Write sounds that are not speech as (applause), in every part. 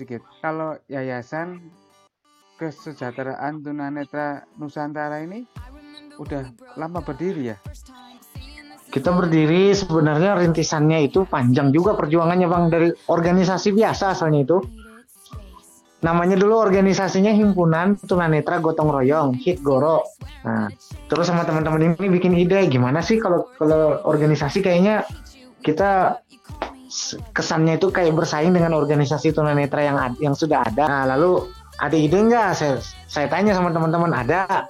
sedikit. Kalau yayasan kesejahteraan tunanetra Nusantara ini udah lama berdiri ya? Kita berdiri sebenarnya rintisannya itu panjang juga perjuangannya bang dari organisasi biasa asalnya itu. Namanya dulu organisasinya himpunan tunanetra gotong royong hit goro. Nah, terus sama teman-teman ini bikin ide gimana sih kalau kalau organisasi kayaknya kita kesannya itu kayak bersaing dengan organisasi tunanetra yang yang sudah ada. Nah, lalu ada ide nggak? Saya saya tanya sama teman-teman ada?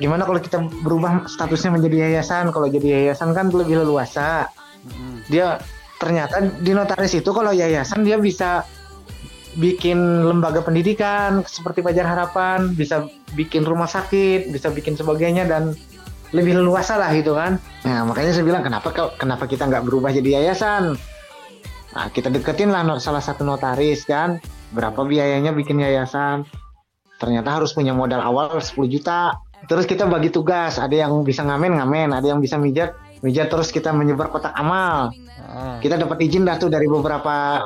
Gimana kalau kita berubah statusnya menjadi yayasan? Kalau jadi yayasan kan lebih leluasa. Dia ternyata di notaris itu kalau yayasan dia bisa bikin lembaga pendidikan seperti Pajar Harapan bisa bikin rumah sakit bisa bikin sebagainya dan lebih leluasa lah gitu kan. Nah makanya saya bilang kenapa kenapa kita nggak berubah jadi yayasan nah kita deketin lah salah satu notaris kan berapa biayanya bikin yayasan ternyata harus punya modal awal 10 juta Terus kita bagi tugas, ada yang bisa ngamen ngamen, ada yang bisa mijat mijat terus kita menyebar kotak amal. Ah. Kita dapat izin dah tuh dari beberapa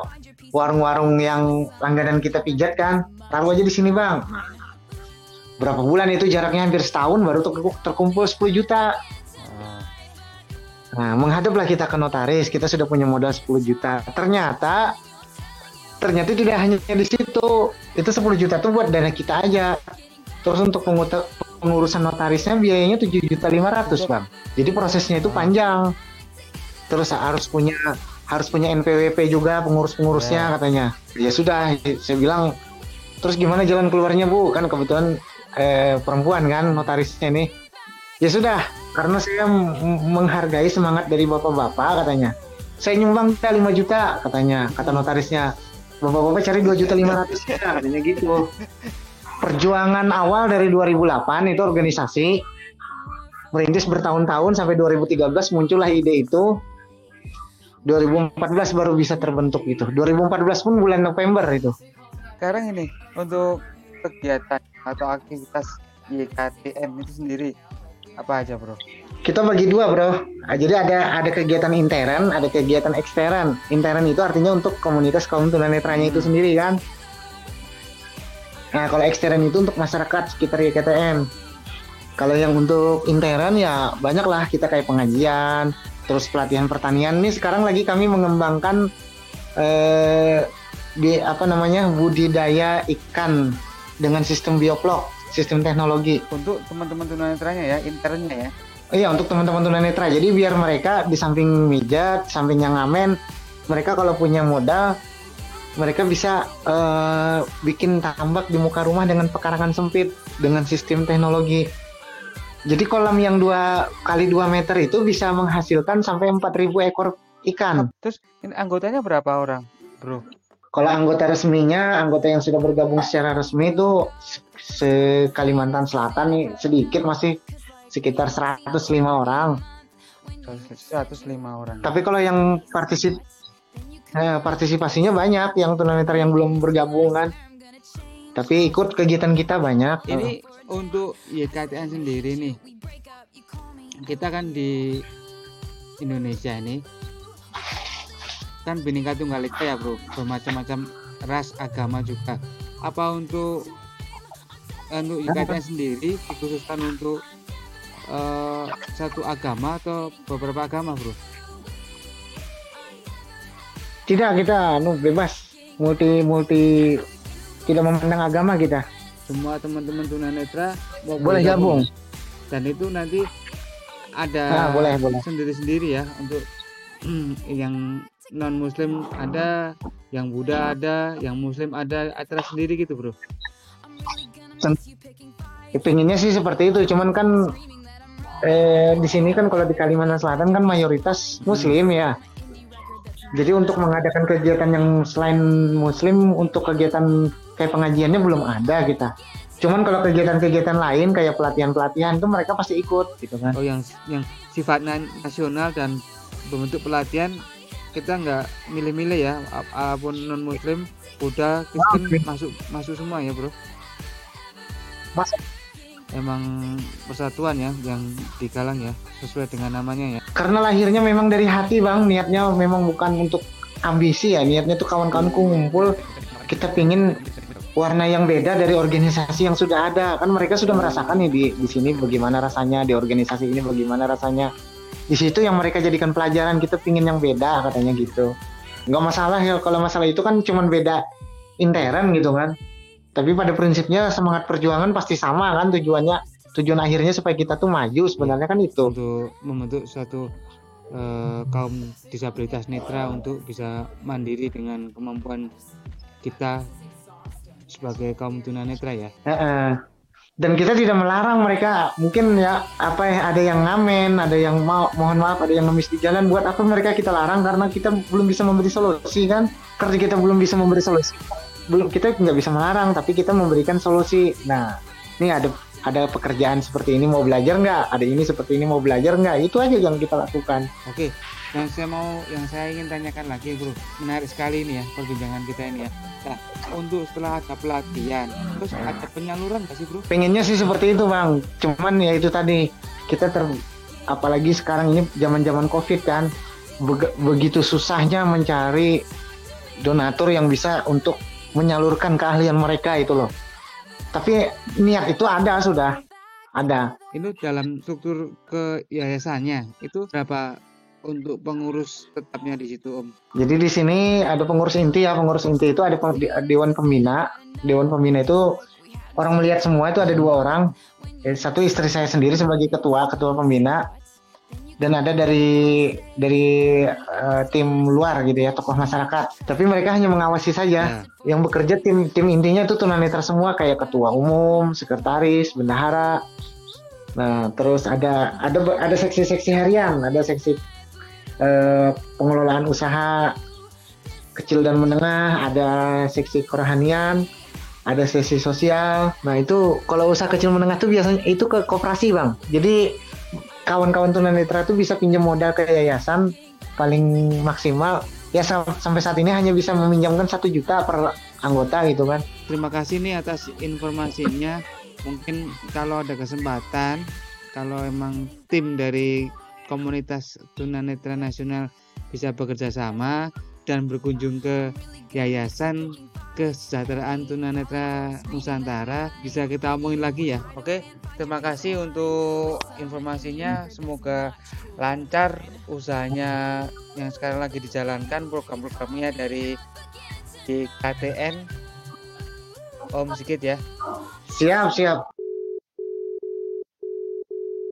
warung-warung yang langganan kita pijat kan. Taruh aja di sini bang. Berapa bulan itu jaraknya hampir setahun baru terkumpul 10 juta. Ah. Nah, menghadaplah kita ke notaris, kita sudah punya modal 10 juta. Ternyata ternyata tidak hanya di situ. Itu 10 juta tuh buat dana kita aja. Terus untuk pengurusan notarisnya biayanya tujuh juta lima ratus bang. Jadi prosesnya itu panjang. Terus harus punya harus punya NPWP juga pengurus-pengurusnya yeah. katanya. Ya sudah, saya bilang terus gimana jalan keluarnya bu? Kan kebetulan eh, perempuan kan notarisnya ini. Ya sudah, karena saya menghargai semangat dari bapak-bapak katanya. Saya nyumbang 5 juta katanya, kata notarisnya. Bapak-bapak cari dua juta lima ratus ya katanya gitu perjuangan awal dari 2008 itu organisasi merintis bertahun-tahun sampai 2013 muncullah ide itu 2014 baru bisa terbentuk gitu 2014 pun bulan November itu sekarang ini untuk kegiatan atau aktivitas YKTM itu sendiri apa aja bro? Kita bagi dua bro. Nah, jadi ada ada kegiatan intern ada kegiatan ekstern. Intern itu artinya untuk komunitas kaum tunanetranya itu sendiri kan? Nah, kalau ekstern itu untuk masyarakat sekitar YKTM. Kalau yang untuk intern ya banyak lah kita kayak pengajian, terus pelatihan pertanian. Nih sekarang lagi kami mengembangkan eh, di apa namanya budidaya ikan dengan sistem bioplok, sistem teknologi. Untuk teman-teman tunanetranya ya, internnya ya. Iya untuk teman-teman tunanetra. Jadi biar mereka di samping mijat, samping yang ngamen, mereka kalau punya modal mereka bisa uh, bikin tambak di muka rumah dengan pekarangan sempit dengan sistem teknologi. Jadi kolam yang dua kali dua meter itu bisa menghasilkan sampai 4000 ekor ikan. Terus ini anggotanya berapa orang, bro? Kalau anggota resminya, anggota yang sudah bergabung secara resmi itu se Kalimantan Selatan nih sedikit masih sekitar 105 orang. 105 orang. Tapi kalau yang partisip Nah, partisipasinya banyak yang tunanetra yang belum bergabung kan. Tapi ikut kegiatan kita banyak. Ini oh. untuk YKTN sendiri nih. Kita kan di Indonesia ini kan Bhinneka Tunggal Ika ya bro bermacam-macam ras agama juga apa untuk untuk YKTN sendiri dikhususkan untuk uh, satu agama atau beberapa agama bro tidak kita anu bebas multi multi tidak memandang agama kita. Semua teman-teman tunanetra boleh gabung. Dan itu nanti ada nah, boleh, boleh. sendiri-sendiri ya untuk (clears throat) yang non muslim ada, yang Buddha ada, yang muslim ada acara sendiri gitu, Bro. Pengennya sih seperti itu, cuman kan eh, di sini kan kalau di Kalimantan Selatan kan mayoritas muslim hmm. ya jadi untuk mengadakan kegiatan yang selain muslim untuk kegiatan kayak pengajiannya belum ada kita. Cuman kalau kegiatan-kegiatan lain kayak pelatihan-pelatihan itu mereka pasti ikut gitu kan. Oh yang yang sifatnya nasional dan berbentuk pelatihan kita nggak milih-milih ya apa pun non muslim Buddha Kristen oh, masuk masuk semua ya bro. Masuk. Emang persatuan ya yang digalang ya sesuai dengan namanya ya. Karena lahirnya memang dari hati bang. Niatnya memang bukan untuk ambisi ya. Niatnya tuh kawan-kawan kumpul kita pingin warna yang beda dari organisasi yang sudah ada. Kan mereka sudah merasakan nih di di sini bagaimana rasanya di organisasi ini bagaimana rasanya di situ yang mereka jadikan pelajaran kita pingin yang beda katanya gitu nggak masalah ya kalau masalah itu kan cuman beda intern gitu kan tapi pada prinsipnya semangat perjuangan pasti sama kan tujuannya tujuan akhirnya supaya kita tuh maju sebenarnya kan itu untuk membentuk suatu eh, kaum disabilitas netra untuk bisa mandiri dengan kemampuan kita sebagai kaum tunanetra ya. Heeh. Dan kita tidak melarang mereka. Mungkin ya apa ya ada yang ngamen ada yang mau mohon maaf ada yang ngemis di jalan. Buat apa mereka kita larang? Karena kita belum bisa memberi solusi kan? Karena kita belum bisa memberi solusi. Belum kita nggak bisa melarang tapi kita memberikan solusi. Nah ini ada ada pekerjaan seperti ini mau belajar nggak ada ini seperti ini mau belajar nggak itu aja yang kita lakukan Oke, yang saya mau yang saya ingin tanyakan lagi, Bro. Menarik sekali ini ya perbincangan kita ini ya. Nah, untuk setelah ada pelatihan, terus ada penyaluran nggak sih, Bro? pengennya sih seperti itu bang cuman ya itu tadi kita ter apalagi sekarang ini zaman zaman covid kan Beg- begitu susahnya mencari donatur yang bisa untuk menyalurkan keahlian mereka itu loh tapi niat itu ada sudah. Ada. Itu dalam struktur ke yayasannya itu berapa untuk pengurus tetapnya di situ, Om? jadi di sini ada pengurus inti ya pengurus inti itu ada dewan pembina. Dewan pembina itu orang melihat semua itu ada dua orang. Eh, satu istri saya sendiri sebagai ketua ketua pembina dan ada dari dari eh, tim luar gitu ya tokoh masyarakat. Tapi mereka hanya mengawasi saja. Ya. yang bekerja tim tim intinya itu tunanetra semua kayak ketua umum sekretaris bendahara. Nah terus ada ada ada seksi-seksi harian ada seksi eh, pengelolaan usaha kecil dan menengah ada seksi kerohanian ada sesi sosial. Nah itu kalau usaha kecil menengah tuh biasanya itu ke koperasi bang. Jadi kawan-kawan tunanetra tuh bisa pinjam modal ke yayasan paling maksimal ya sam- sampai saat ini hanya bisa meminjamkan satu juta per anggota gitu kan Terima kasih nih atas informasinya. Mungkin kalau ada kesempatan, kalau emang tim dari komunitas tunanetra nasional bisa bekerja sama dan berkunjung ke yayasan kesejahteraan tunanetra Nusantara bisa kita omongin lagi ya. Oke, terima kasih untuk informasinya. Semoga lancar usahanya yang sekarang lagi dijalankan program-programnya dari di KTN Om Sigit ya. siap siap